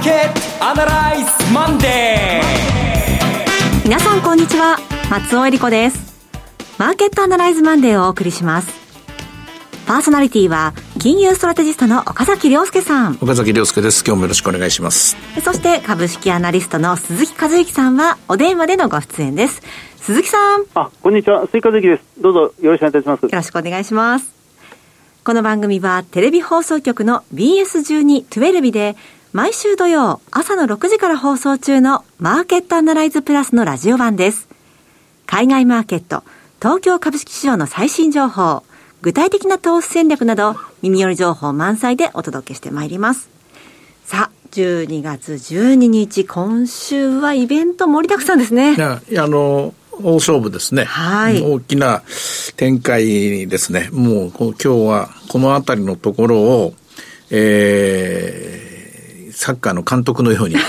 ーケットアナライズマンデー皆さんこんにちは。松尾英里子です。マーケットアナライズマンデーをお送りします。パーソナリティは金融ストラテジストの岡崎良介さん。岡崎良介です。今日もよろしくお願いします。そして株式アナリストの鈴木一之さんはお電話でのご出演です。鈴木さん。あこんにちは。鈴木一之です。どうぞよろしくお願いいたします。よろしくお願いします。この番組はテレビ放送局の BS12-12 で毎週土曜朝の6時から放送中のマーケットアナライズプラスのラジオ版です。海外マーケット、東京株式市場の最新情報、具体的な投資戦略など耳寄り情報満載でお届けしてまいります。さあ、12月12日、今週はイベント盛りだくさんですね。いや、あの、大勝負ですね。はい。大きな展開ですね。もう、今日はこのあたりのところを、えー、サッカーの監督のように。サ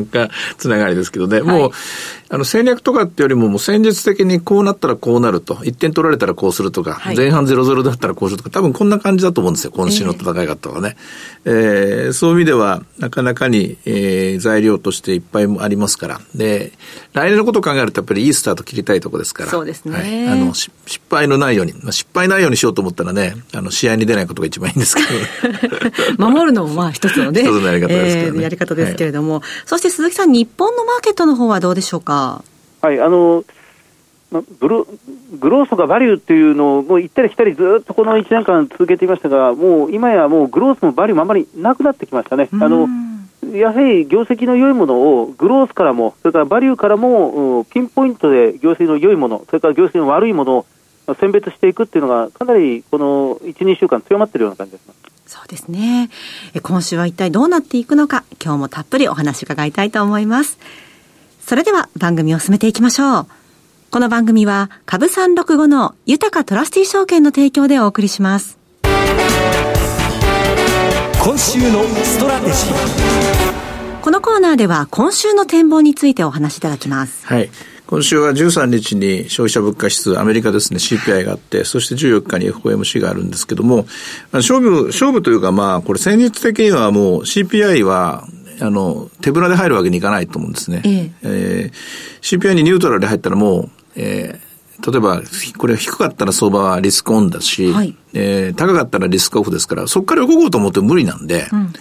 ッカーつながりですけどね、もう、あの戦略とかってよりももう戦術的にこうなったらこうなると、1点取られたらこうするとか、はい、前半0-0だったらこうするとか、多分こんな感じだと思うんですよ、今週の戦い方はね。えー、えー、そういう意味では、なかなかに、えー、材料としていっぱいありますから。で、来年のことを考えるとやっぱりいいスタート切りたいところですから。そうですね。はい、あの、失敗のないように、まあ、失敗ないようにしようと思ったらね、あの、試合に出ないことが一番いいんですけど。守るのもまあ一つのね。一つのやり方ですけど、ねえー、やり方ですけれども、はい、そして鈴木さん、日本のマーケットの方はどうでしょうか？はい、あの、ブルグロースとかバリューっていうのをもう行ったり来たりずっとこの1年間続けていましたが、もう今やもうグロースもバリューもあまりなくなってきましたね。あのやはり業績の良いものをグロースからも、それからバリューからも、ピンポイントで業績の良いもの、それから業績の悪いものを選別していくっていうのが、かなりこの1、2週間強まっているような感じです。そうですね。今週は一体どうなっていくのか、今日もたっぷりお話伺いたいと思います。それでは番組を進めていきましょう。この番組は株365の豊かトラスティ証券の提供でお送りします。今週のストラテジー。このコーナーでは今週の展望についてお話しいただきます。はい。今週は13日に消費者物価指数、アメリカですね、CPI があって、そして14日に FOMC があるんですけども、勝負、勝負というかまあ、これ戦術的にはもう CPI はあの、手ぶらで入るわけにいかないと思うんですね。えええー、CPI にニュートラルで入ったらもう、えー、例えば、これ低かったら相場はリスクオンだし、はい、えー、高かったらリスクオフですから、そこから動こうと思っても無理なんで、うん、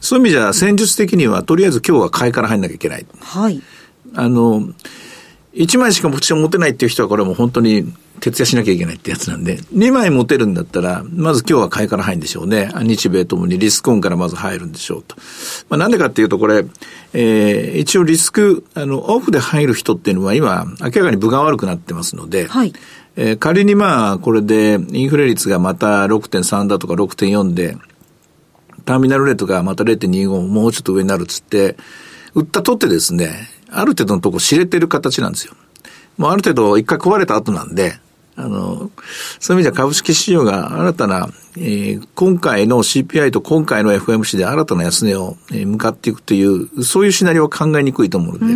そういう意味じゃ戦術的には、とりあえず今日は買いから入んなきゃいけない。はい。あの、1枚しか持てないっていう人はこれはもう本当に徹夜しなきゃいけないってやつなんで、2枚持てるんだったら、まず今日は買いから入るんでしょうね。日米ともにリスクオンからまず入るんでしょうと。まあなんでかっていうとこれ、えー、一応リスク、あの、オフで入る人っていうのは今、明らかに分が悪くなってますので、はい。えー、仮にまあ、これでインフレ率がまた6.3だとか6.4で、ターミナルレートがまた0.25もうちょっと上になるっつって、売ったとってですね、ある程度のとこ知れてる形なんですよ。もうある程度一回壊れた後なんで、あの、そういう意味では株式市場が新たな、えー、今回の CPI と今回の FMC で新たな安値を、えー、向かっていくという、そういうシナリオは考えにくいと思うので、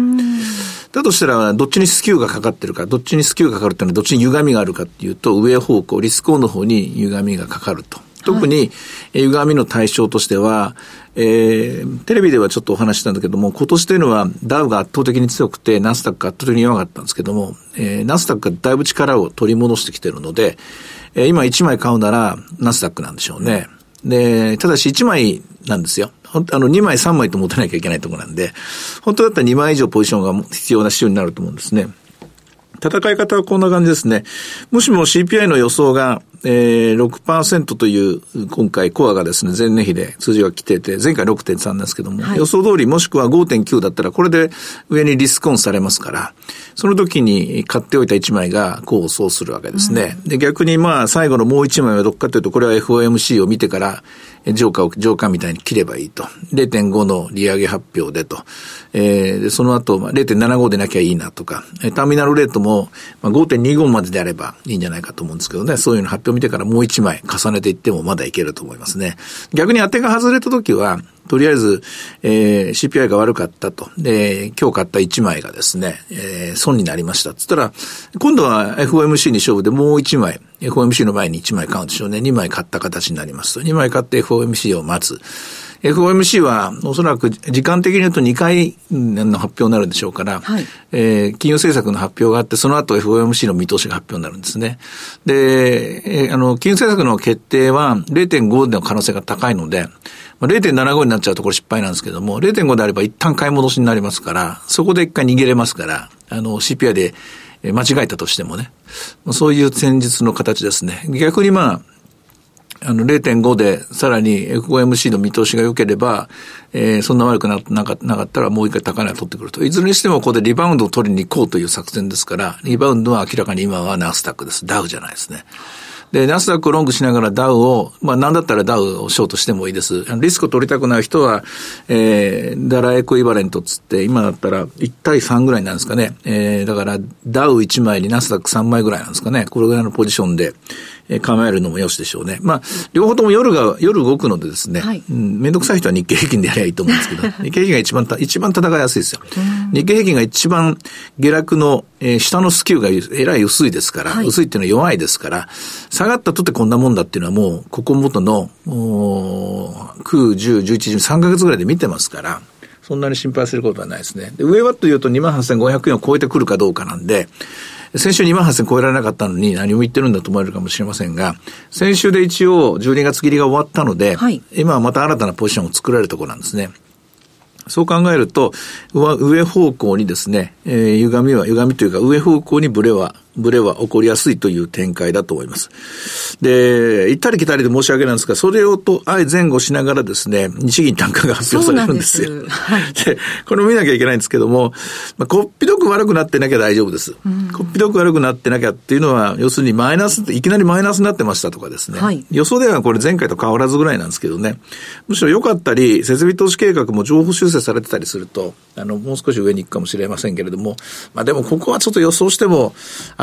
だとしたら、どっちにスキューがかかってるか、どっちにスキューがかかるっていうのはどっちに歪みがあるかっていうと、上方向、リスクオンの方に歪みがかかると。特に、歪みの対象としては、えー、テレビではちょっとお話したんだけども、今年というのはダウが圧倒的に強くて、ナスダックが圧倒的に弱かったんですけども、えー、ナスダックがだいぶ力を取り戻してきてるので、えー、今1枚買うならナスダックなんでしょうね。で、ただし1枚なんですよ。あの、2枚3枚と持たなきゃいけないところなんで、本当だったら2枚以上ポジションが必要な仕様になると思うんですね。戦い方はこんな感じですね。もしも CPI の予想が、えー、6%という、今回コアがですね、前年比で数字が来てて、前回6.3なんですけども、はい、予想通りもしくは5.9だったら、これで上にリスクオンされますから、その時に買っておいた1枚がこうそうするわけですね。うん、で、逆にまあ、最後のもう1枚はどっかというと、これは FOMC を見てから、ジョーカーを、ジョーカーみたいに切ればいいと。0.5の利上げ発表でと。えー、その後、0.75でなきゃいいなとか、えターミナルレートも、まあ、5.25までであればいいんじゃないかと思うんですけどね、そういうの発表を見てからもう一枚重ねていってもまだいけると思いますね。逆に当てが外れた時は、とりあえず、えー、CPI が悪かったと。で、今日買った1枚がですね、えー、損になりました。つったら、今度は FOMC に勝負でもう1枚、FOMC の前に1枚買うんでしょうね。2枚買った形になりますと。2枚買って FOMC を待つ。FOMC はおそらく時間的に言うと2回の発表になるんでしょうから、はい、えー、金融政策の発表があって、その後 FOMC の見通しが発表になるんですね。で、えー、あの、金融政策の決定は0.5での可能性が高いので、0.75になっちゃうとこれ失敗なんですけども、0.5であれば一旦買い戻しになりますから、そこで一回逃げれますから、あの、CPI で間違えたとしてもね、そういう戦術の形ですね。逆にまあ、あの0.5でさらに FOMC の見通しが良ければ、えー、そんな悪くななかったらもう一回高値を取ってくると。いずれにしてもここでリバウンドを取りに行こうという作戦ですから、リバウンドは明らかに今はナスタックです。ダウじゃないですね。で、ナスダックをロングしながらダウを、まあなんだったらダウをショートしてもいいです。リスクを取りたくない人は、えー、ダラエクイバレントつって、今だったら1対3ぐらいなんですかね。えー、だからダウ1枚にナスダック3枚ぐらいなんですかね。これぐらいのポジションで、え構えるのもよしでしょうね。まあ、両方とも夜が、夜動くのでですね、はい、うん、めんどくさい人は日経平均でやりゃいいと思うんですけど、日経平均が一番た、一番戦いやすいですよ。日経平均が一番下落の、えー、下のスキューがえらい薄いですから、はい、薄いっていうのは弱いですから、下がったとってこんなもんだっていうのはもう、ここ元の、お9、10、11、12、3ヶ月ぐらいで見てますから、そんなに心配することはないですね。で上はというと28,500円を超えてくるかどうかなんで、先週2万8000超えられなかったのに何を言ってるんだと思われるかもしれませんが、先週で一応12月切りが終わったので、はい、今はまた新たなポジションを作られるところなんですね。そう考えると、上方向にですね、えー、歪みは、歪みというか上方向にブレはブレは起こりやすいという展開だと思います。で、行ったり来たりで申し訳ないんですが、それをと相前後しながらですね、日銀単価が発表されるんですよ。ではい、で、これを見なきゃいけないんですけども、まあ、こっぴどく悪くなってなきゃ大丈夫です。うん、こっぴどく悪くなってなきゃっていうのは、要するにマイナス、いきなりマイナスになってましたとかですね。はい、予想ではこれ前回と変わらずぐらいなんですけどね。むしろ良かったり、設備投資計画も情報修正されてたりすると、あの、もう少し上に行くかもしれませんけれども、まあでもここはちょっと予想しても、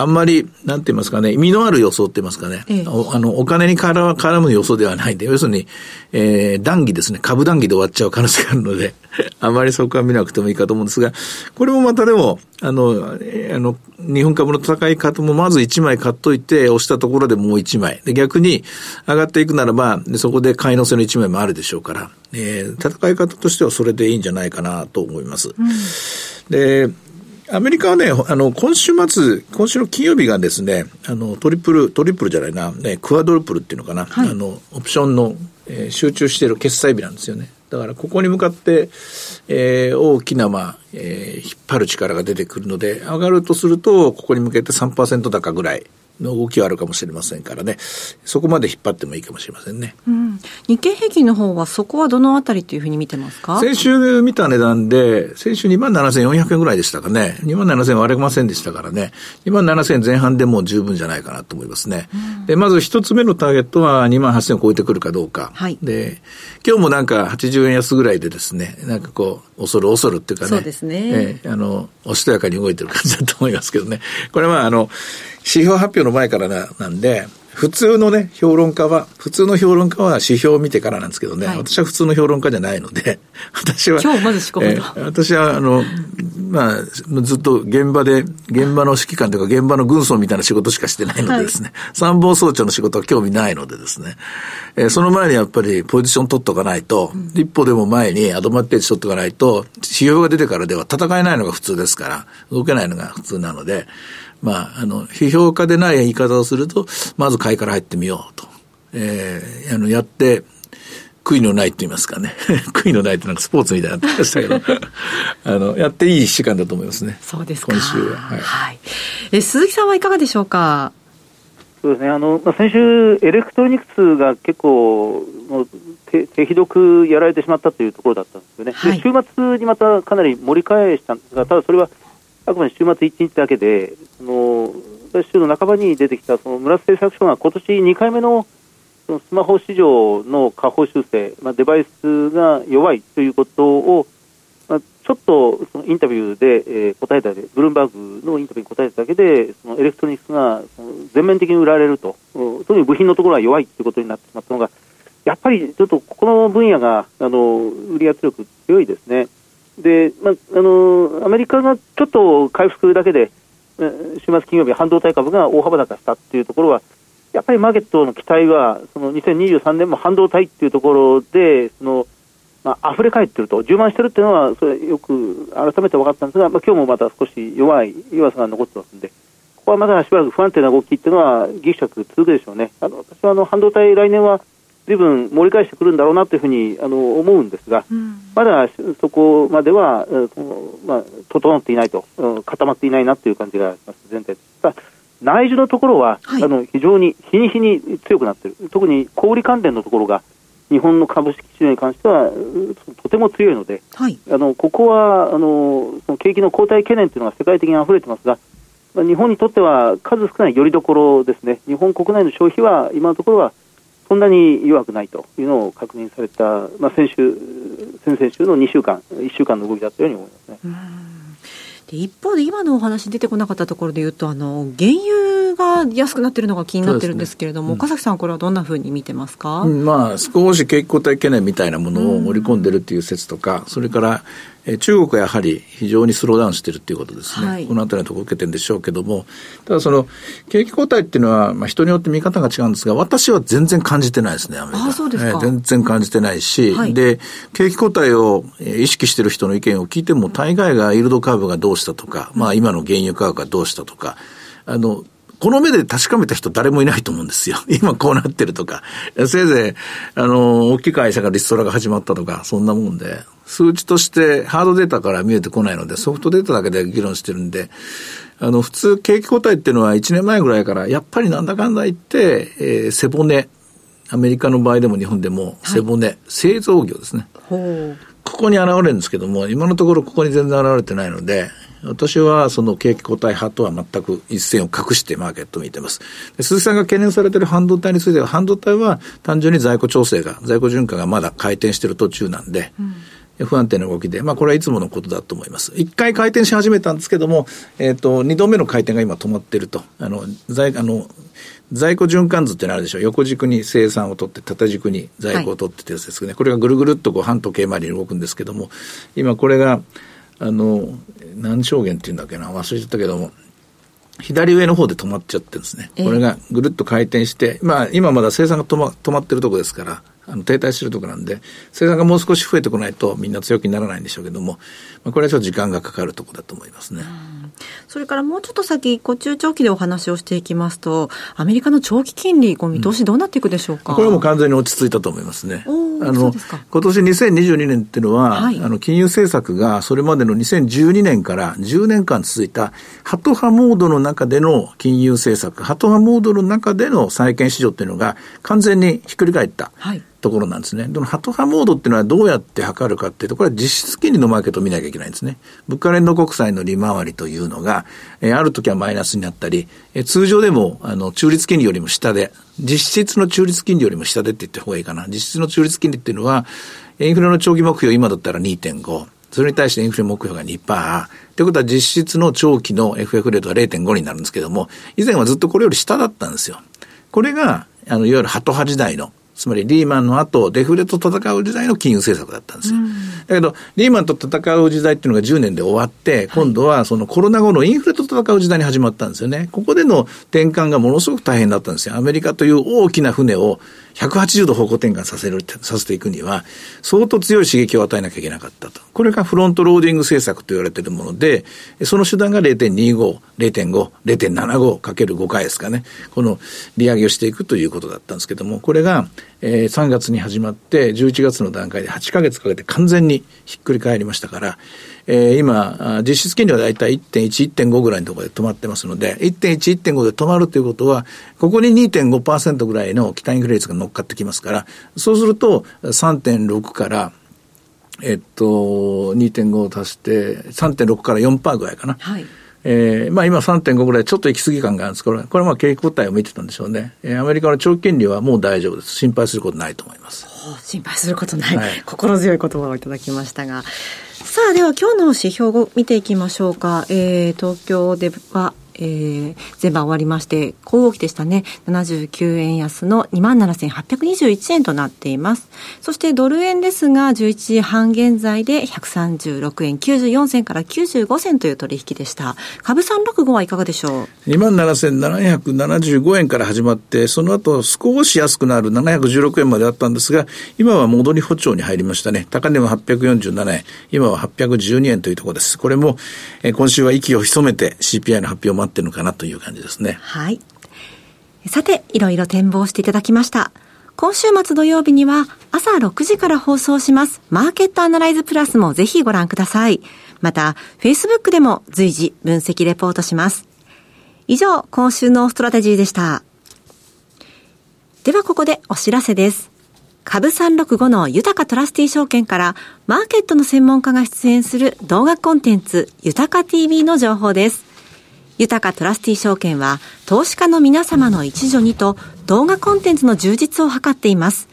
あんまり、なんて言いますかね、意味のある予想って言いますかね、ええ、おあの、お金に絡絡む予想ではない。んで、要するに、えー、談義ですね、株談義で終わっちゃう可能性があるので、あまりそこは見なくてもいいかと思うんですが、これもまたでも、あの、えー、あの、日本株の戦い方もまず1枚買っといて、押したところでもう1枚。で、逆に上がっていくならば、そこで買い乗せの1枚もあるでしょうから、えー、戦い方としてはそれでいいんじゃないかなと思います。うん、で、アメリカはね、あの、今週末、今週の金曜日がですね、あの、トリプル、トリプルじゃないな、ね、クワドルプルっていうのかな、はい、あの、オプションの、えー、集中している決済日なんですよね。だからここに向かって、えー、大きな、まあ、えー、引っ張る力が出てくるので、上がるとすると、ここに向けて3%高ぐらいの動きはあるかもしれませんからね、そこまで引っ張ってもいいかもしれませんね。うん、日経平均の方は、そこはどのあたりというふうに見てますか？先週見た値段で、先週2万7400円ぐらいでしたかね、2万7000円割れませんでしたからね、2万7000円前半でも十分じゃないかなと思いますね。うん、で、まず一つ目のターゲットは2万8000円を超えてくるかどうか。はい、で、今日もなんか80円安ぐらいでですね、なんかこう、恐る恐るっていうかね、そうですね。えー、あの、おしとやかに動いてる感じだと思いますけどね。これはあの、指標発表の前からななんで、普通のね、評論家は、普通の評論家は指標を見てからなんですけどね、はい、私は普通の評論家じゃないので、私は、今日まず仕込むと、えー、私は、あの、まあ、ずっと現場で、現場の指揮官というか現場の軍曹みたいな仕事しかしてないのでですね、はい、参謀総長の仕事は興味ないのでですね、えー、その前にやっぱりポジション取っとかないと、うん、一歩でも前にアドバンテージ取っとかないと、指標が出てからでは戦えないのが普通ですから、動けないのが普通なので、まあ、あの、批評家でない言い方をすると、まず買いから入ってみようと。えー、あの、やって、悔いのないって言いますかね。悔いのないってなんかスポーツみたいになってましたけど、あの、やっていい時間だと思いますね。そうですか。今週は。はい。はい、え、鈴木さんはいかがでしょうか？そうですね。あの、まあ、先週、エレクトロニクスが結構、もう手、手ひどくやられてしまったというところだったんですよね。はい、で週末にまたかなり盛り返したんですが、ただそれは、あくまで週末1日だけで、その週の半ばに出てきたその村田製作所が今年2回目のそのスマホ市場の下方修正、まあ、デバイスが弱いということを、まあ、ちょっとそのインタビューで、えー、答えたで、ブルームバーグのインタビューに答えただけで、そのエレクトロニクスが全面的に売られると、特に部品のところは弱いということになってしまったのが、やっぱりちょっとここの分野があの売り圧力強いですね。で、まあ、あのアメリカがちょっと回復だけで、週末金曜日、半導体株が大幅高したっていうところは、やっぱりマーケットの期待は、その2023年も半導体っていうところで、そのまあ溢れ返ってると、充満してるっていうのは、それよく改めて分かったんですが、まあ今日もまた少し弱い弱さが残ってますんで、ここはまだしばらく不安定な動きっていうのは、ぎくしゃく続くでしょうね。あの私はあの半導体、来年はずいぶん盛り返してくるんだろうなというふうにあの思うんですが、うん。まだそこまでは、まあ、整っていないと、固まっていないなという感じがします、全体内需のところは、はい、あの非常に日に日に強くなっている、特に小売関連のところが、日本の株式市場に関してはとても強いので、はい、あのここはあのその景気の後退懸念というのが世界的に溢れてますが、まあ、日本にとっては数少ないよりどころですね、日本国内の消費は今のところはそんなに弱くないというのを確認された、まあ、先週、先々週の2週間、1週間の動きだったように思いますね。で一方で今のお話出てこなかったところで言うとあの原油が安くなってるのが気になってるんですけれども、ね。うん、岡崎さんこれはどんなふうに見てますか、うん、まあ少し景気後退懸念みたいなものを盛り込んでるっていう説とか、それからえ中国はやはり非常にスローダウンしてるっていうことですね、はい、このあたりのところ受けてるんでしょうけども、ただその景気後退っていうのは、まあ、人によって見方が違うんですが、私は全然感じてないですね、アメリカ。あそうです全然感じてないし、はい、で、景気後退を意識してる人の意見を聞いても、大概がイールドカーブがどうしたとか、まあ今の原油価格がどうしたとか、あの、この目で確かめた人誰もいないと思うんですよ。今こうなってるとか。せいぜい、あの、大きい会社がリストラが始まったとか、そんなもんで、数値としてハードデータから見えてこないので、ソフトデータだけで議論してるんで、あの、普通、景気後退っていうのは1年前ぐらいから、やっぱりなんだかんだ言って、えー、背骨、アメリカの場合でも日本でも背骨、はい、製造業ですね。ここに現れるんですけども、今のところここに全然現れてないので、私はその景気後退派とは全く一線を隠してマーケットを見てます。鈴木さんが懸念されている半導体については、半導体は単純に在庫調整が、在庫循環がまだ回転している途中なんで、うん不安定な動きで、まあこれはいつものことだと思います。一回回転し始めたんですけども、えっ、ー、と、二度目の回転が今止まってると。あの、在、あの、在庫循環図ってのあるでしょう。横軸に生産を取って、縦軸に在庫を取ってってやつですけどね。はい、これがぐるぐるっとこう半時計回りに動くんですけども、今これが、あの、何証言って言うんだっけな、忘れちゃったけども、左上の方で止まっちゃってるんですね。これがぐるっと回転して、まあ今まだ生産が止ま止まってるとこですから、あの停滞してるとこなんで、生産がもう少し増えてこないとみんな強気にならないんでしょうけども、まあ、これはちょっと時間がかかるとこだと思いますね。それからもうちょっと先、こう中長期でお話をしていきますと、アメリカの長期金利、こう見通しどうなっていくでしょうか、うん、これはもう完全に落ち着いたと思いますね。あの今年2022年っていうのは、はい、あの金融政策がそれまでの2012年から10年間続いたハト派モードの中での金融政策、ハト派モードの中での債券市場っていうのが完全にひっくり返った。はいところなんですね。このハト派モードっていうのはどうやって測るかっていうと、これは実質金利のマーケットを見なきゃいけないんですね。物価連動国債の利回りというのが、えー、ある時はマイナスになったり、えー、通常でも、あの、中立金利よりも下で、実質の中立金利よりも下でって言った方がいいかな。実質の中立金利っていうのは、インフレの長期目標今だったら2.5。それに対してインフレ目標が2%。ということは実質の長期の FF レートが0.5になるんですけども、以前はずっとこれより下だったんですよ。これが、あの、いわゆるハト派時代のつまりリーマンの後、デフレと戦う時代の金融政策だったんですよ。だけど、リーマンと戦う時代っていうのが10年で終わって、今度はそのコロナ後のインフレと戦う時代に始まったんですよね。ここでの転換がものすごく大変だったんですよ。アメリカという大きな船を180度方向転換させる、させていくには、相当強い刺激を与えなきゃいけなかったと。これがフロントローディング政策と言われているもので、その手段が0.25、0.5、0.75かける5回ですかね。この利上げをしていくということだったんですけども、これが、えー、3月に始まって、11月の段階で8ヶ月かけて完全にひっくり返りましたから、えー、今、実質金利はだいたい1.1、1.5ぐらいのところで止まってますので、1.1、1.5で止まるということは、ここに2.5%ぐらいの期待インフレ率が乗っかってきますから、そうすると3.6から、えっと、2.5を足して、3.6から4%ぐらいかな。はい。えー、まあ今3.5ぐらいちょっと行き過ぎ感があるんですけど、これはまあ景気後退を見てたんでしょうね。えー、アメリカの長期金利はもう大丈夫です。心配することないと思います。心配することない、はい、心強い言葉をいただきましたが。さあ、では今日の指標を見ていきましょうか。えー、東京では、えー、前場終わりまして、小動きでしたね。79円安の27,821円となっています。そしてドル円ですが、11時半現在で136円94銭から95銭という取引でした。株365はいかがでしょう ?27,775 円から始まって、その後少し安くなる716円まであったんですが、今は戻り歩調に入りましたね。高値は847円、今は812円というところです。これも、えー、今週は息を潜めて CPI の発表を待ってるのかなという感じですね。はい。さて、いろいろ展望していただきました。今週末土曜日には朝6時から放送しますマーケットアナライズプラスもぜひご覧ください。また、Facebook でも随時分析レポートします。以上、今週のストラテジーでした。ではここでお知らせです。株365の豊かトラスティ証券からマーケットの専門家が出演する動画コンテンツ豊か TV の情報です。豊かトラスティ証券は投資家の皆様の一助にと動画コンテンツの充実を図っています。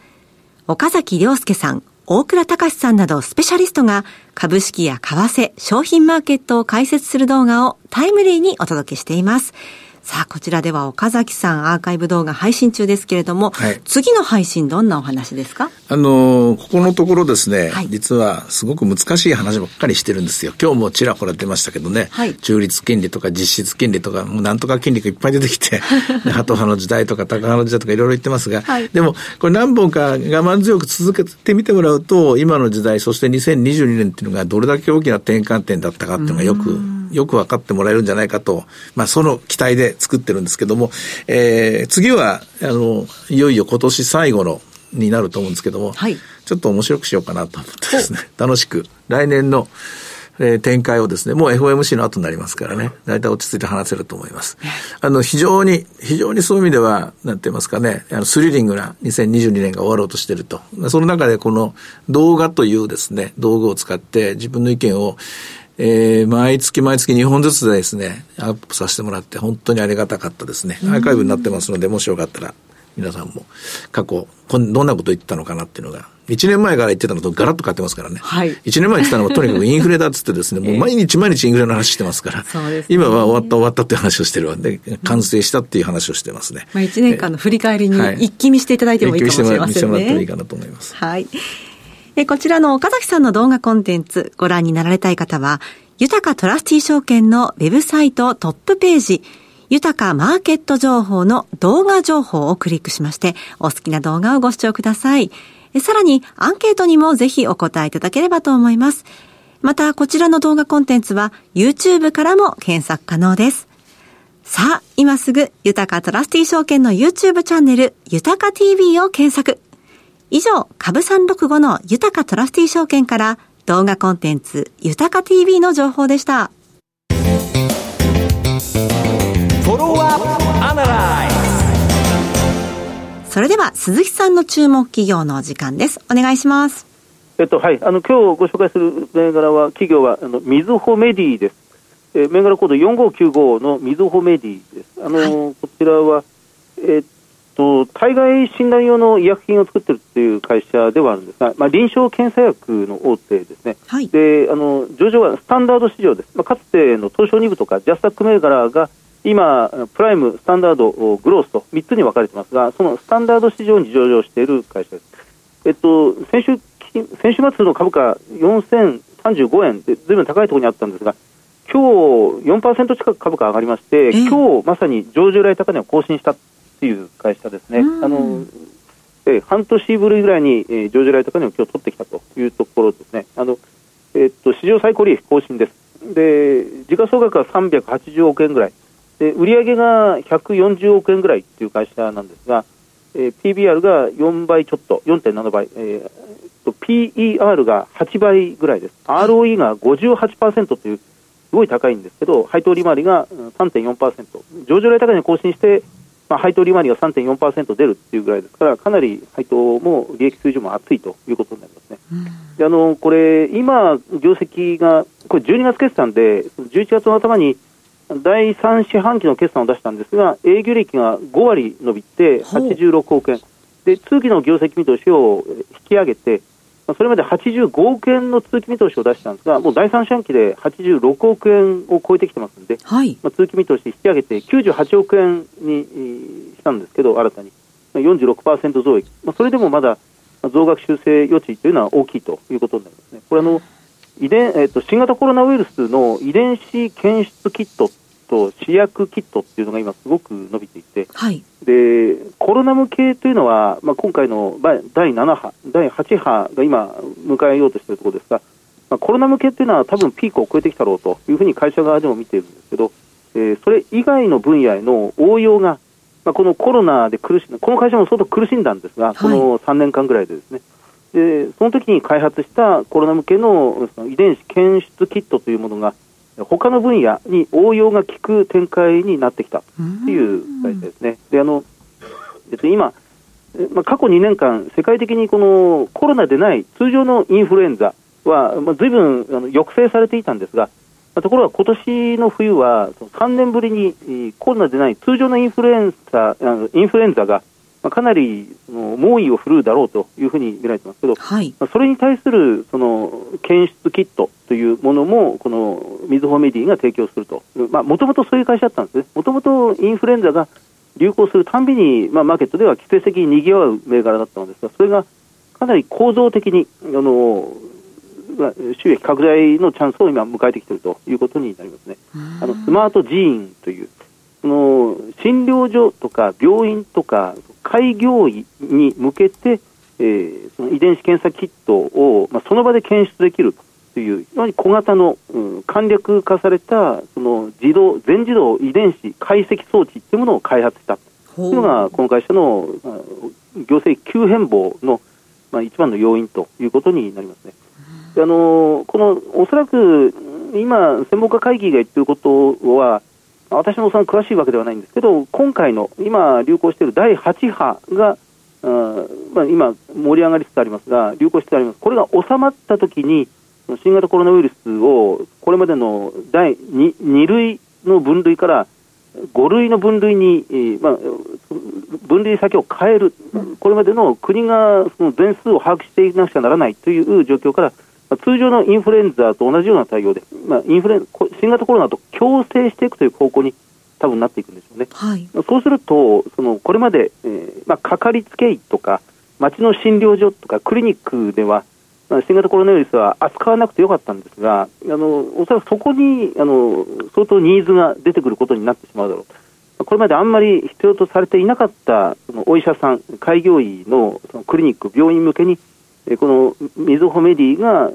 岡崎良介さん、大倉隆さんなどスペシャリストが株式や為替、商品マーケットを解説する動画をタイムリーにお届けしています。さあ、こちらでは岡崎さんアーカイブ動画配信中ですけれども、はい、次の配信どんなお話ですか？あのここのところですね、はい、実はすごく難しい話ばっかりしてるんですよ。今日もちらほら出ましたけどね、はい、中立金利とか実質金利とか、もうなんとか金利がいっぱい出てきて、ハト派の時代とか高派の時代とかいろいろ言ってますが、でもこれ何本か我慢強く続けてみてもらうと、今の時代、そして2022年っていうのがどれだけ大きな転換点だったかっていうのがよくよく分かってもらえるんじゃないかと、まあ、その期待で作ってるんですけども、えー、次は、あの、いよいよ今年最後の、になると思うんですけども、はい、ちょっと面白くしようかなと思ってですね、楽しく、来年の、えー、展開をですね、もう FOMC の後になりますからね、大体落ち着いて話せると思います。あの、非常に、非常にそういう意味では、なんて言いますかね、あの、スリリングな2022年が終わろうとしていると。その中でこの動画というですね、道具を使って自分の意見を、えー、毎月毎月2本ずつですね、アップさせてもらって本当にありがたかったですね。アーカイブになってますので、もしよかったら皆さんも過去、どんなこと言ったのかなっていうのが、1年前から言ってたのとガラッと変わってますからね。はい。1年前言ってたのはとにかくインフレだっつってですね、もう毎日毎日インフレの話してますから、ね、今は終わった終わったっていう話をしてるんで、完成したっていう話をしてますね。まあ1年間の振り返りに一気見していただいてもいいかもしれませんね。一気見してもらってもいいかなと思います。はい。えこちらの岡崎さんの動画コンテンツご覧になられたい方は、豊かトラスティ証券のウェブサイトトップページ、豊かマーケット情報の動画情報をクリックしまして、お好きな動画をご視聴ください。さらに、アンケートにもぜひお答えいただければと思います。また、こちらの動画コンテンツは YouTube からも検索可能です。さあ、今すぐ、豊かトラスティ証券の YouTube チャンネル、豊か TV を検索。以上、株365の豊かトラスティ証券から動画コンテンツ、豊か TV の情報でした。それでは鈴木さんの注目企業の時間です。お願いします。えっとはい、あの今日ご紹介する銘柄は企業はあのみずほメディです。えー、銘柄コード4595のみずほメディです。あの、はい、こちらはえっと体外診断用の医薬品を作っているという会社ではあるんですが、まあ、臨床検査薬の大手ですね、はい、であの上場はスタンダード市場です、まあ、かつての東証2部とかジャスタック銘柄が今、プライム、スタンダード、グロースと3つに分かれてますが、そのスタンダード市場に上場している会社です。えっと、先週先週末の株価4035円でずいぶん高いところにあったんですが、今日4%近く株価上がりまして、今日まさに上場来高値を更新したっていう会社ですね。あのえ半年ぶりぐらいに、えー、上場来高値を今日取ってきたというところですね。あのえー、っと史上最高利益更新です。で時価総額は380億円ぐらい。で売上が140億円ぐらいっていう会社なんですが、えー、PBR が4倍ちょっと、4.7倍、えー、PER が8倍ぐらいです、ROE が58%という、すごい高いんですけど、配当利回りが3.4%、上場来高値更新して、まあ、配当利回りが3.4%出るっていうぐらいですから、かなり配当も利益水準も厚いということになりますね。うん、であのこれ、今、業績が、これ12月決算で、11月の頭に第3四半期の決算を出したんですが、営業利益が5割伸びて86億円、で通期の業績見通しを引き上げて、まあ、それまで85億円の通期見通しを出したんですが、もう第三四半期で86億円を超えてきてますので、はい。まあ、通期見通し引き上げて98億円にしたんですけど、新たに。46%増益。まあ、それでもまだ増額修正余地というのは大きいということになりますね。これあの、遺伝、えっ、と、新型コロナウイルスの遺伝子検出キットと試薬キットっていうのが今すごく伸びていて、はい。で、コロナ向けというのは、まあ、今回の第第7波、第8波が今迎えようとしているところですが、まあ、コロナ向けというのは多分ピークを超えてきたろうというふうに会社側でも見ているんですけど、えーそれ以外の分野への応用が、まあ、このコロナで苦しんこの会社も相当苦しんだんですが、この3年間ぐらいでですね、でその時に開発したコロナ向けの遺伝子検出キットというものが、他の分野に応用が効く展開になってきたという会社ですね。であのえっと、今、えまあ、過去2年間、世界的にこのコロナでない通常のインフルエンザは、まあ、随分あの抑制されていたんですが、まあところが今年の冬は、その3年ぶりにえーコロナでない通常のインフルエンザインフルエンザが、まあ、かなり猛威を振るうだろうというふうに見られてますけど、はい。まあそれに対するその検出キットというものも、このみずほメディが提供すると、もともとそういう会社だったんですね、もともとインフルエンザが流行するたんびに、まあ、マーケットでは季節的ににぎわう銘柄だったのですが、それがかなり構造的にあのまあ収益拡大のチャンスを今、迎えてきているということになりますね。あのスマート寺院というその診療所とか病院とか開業医に向けて、えーその遺伝子検査キットを、まあ、その場で検出できるという非常に小型の、うん簡略化されたその自動全自動遺伝子解析装置というものを開発したとほいうのがこの会社の、まあ業績急変貌の、まあ、一番の要因ということになりますね。であのこのおそらく今、専門家会議が言っていることは、私もその詳しいわけではないんですけど、今回の今、流行している第8波が、あまあ、今、盛り上がりつつありますが、流行しつつあります、これが収まったときに、新型コロナウイルスをこれまでの第 2, 2類の分類から5類の分類に、まあ、分類先を変える、これまでの国がその全数を把握していなくちゃならないという状況から、まあ通常のインフルエンザと同じような対応で、まあ、インフルエンこ新型コロナと共生していくという方向に多分なっていくんでしょうね。はい。そうすると、そのこれまで、えーまあ、かかりつけ医とか、町の診療所とかクリニックでは、まあ、新型コロナウイルスは扱わなくてよかったんですが、あのおそらくそこにあの相当ニーズが出てくることになってしまうだろうと。これまであんまり必要とされていなかったそのお医者さん、開業医のそのクリニック、病院向けに、えーこのみずほメディが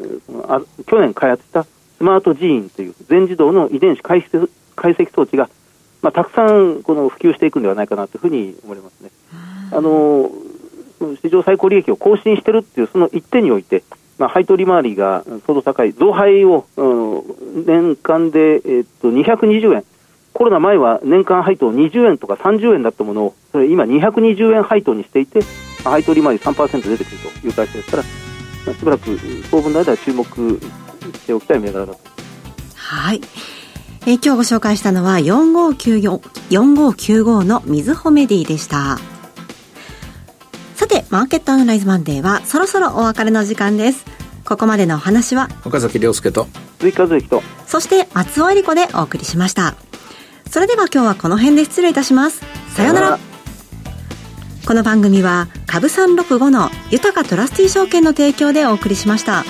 去年開発したスマートジーンという全自動の遺伝子解析解析装置が、まあ、たくさんこの普及していくんではないかなというふうに思いますね。あの史上最高利益を更新しているっていうその一点において、まあ、配当利回りが相当高い、増配を、うん年間で、えっと220円、コロナ前は年間配当20円とか30円だったものを、それ今220円配当にしていて、まあ配当利回り3%出てくるという会社ですから、まあしばらく当分の間は注目しておきたい銘柄だと。はい。えー今日ご紹介したのは4594 4595のみずほメディでした。さて、マーケットアナライズマンデーはそろそろお別れの時間です。ここまでのお話は、岡崎亮介と鈴木和之とそして松尾恵理子でお送りしました。それでは今日はこの辺で失礼いたします。さようなら。この番組は株三六5の豊かトラスティ証券の提供でお送りしました。